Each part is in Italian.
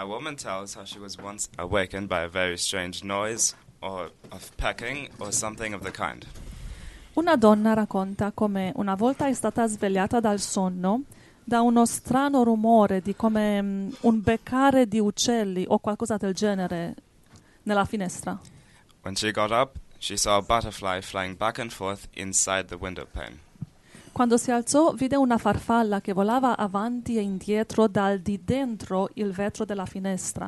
A woman tells how she was once awakened by a very strange noise, or of pecking, or something of the kind. Una donna racconta come una volta è stata svegliata dal sonno da uno strano rumore di come mm, un beccare di uccelli o qualcosa del genere nella finestra. When she got up, she saw a butterfly flying back and forth inside the window pane. Quando si alzò vide una farfalla che volava avanti e indietro dal di dentro il vetro della finestra,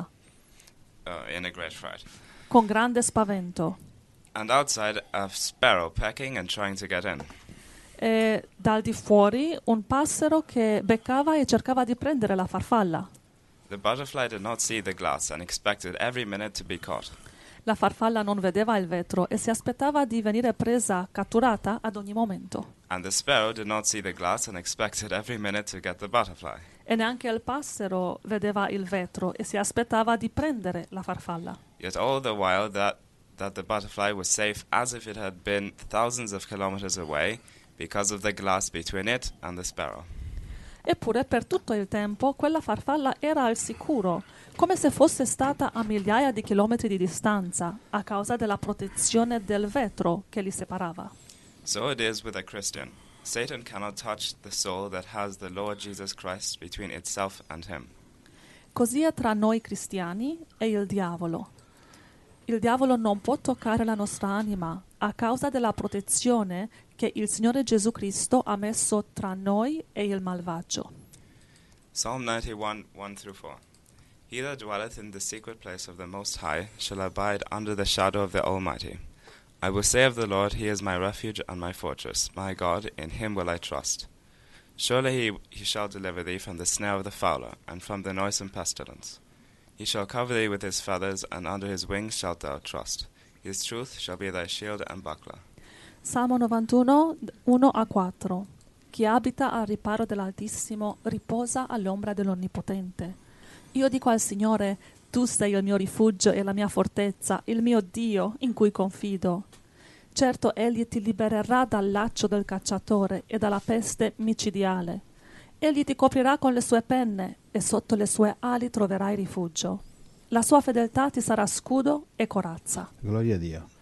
uh, in a great fright. con grande spavento. And outside, a sparrow pecking and trying to get in. E dal di fuori un passero che beccava e cercava di prendere la farfalla. The butterfly did not see the glass and expected every minute to be caught. La farfalla non vedeva il vetro e si aspettava di venire presa, catturata ad ogni momento. And the sparrow did not see the glass and expected every minute to get the butterfly. E neanche il passero vedeva il vetro e si aspettava di prendere la farfalla. Yet all the while that, that the butterfly was safe as if it had been thousands of kilometers away because of the glass between it and the sparrow. Eppure per tutto il tempo quella farfalla era al sicuro, come se fosse stata a migliaia di chilometri di distanza, a causa della protezione del vetro che li separava. So it is with a Christian. Satan cannot touch the soul that has the Lord Jesus Christ between itself and him. Così è tra noi cristiani e il diavolo. Il diavolo non può toccare la nostra anima a causa della protezione che il Signore Gesù Cristo ha messo tra noi e il malvagio. Psalm 91, 1-4 He that dwelleth in the secret place of the Most High shall abide under the shadow of the Almighty. I will say of the Lord, He is my refuge and my fortress, my God, in Him will I trust. Surely he, he shall deliver thee from the snare of the fowler, and from the noisome pestilence. He shall cover thee with his feathers, and under his wings shalt thou trust. His truth shall be thy shield and buckler. Salmo 91, 1 a 4. Chi abita al riparo dell'Altissimo riposa all'ombra dell'Onnipotente. Io dico al Signore, tu sei il mio rifugio e la mia fortezza, il mio Dio in cui confido. Certo, Egli ti libererà dal laccio del cacciatore e dalla peste micidiale. Egli ti coprirà con le sue penne e sotto le sue ali troverai rifugio. La sua fedeltà ti sarà scudo e corazza. Gloria a Dio.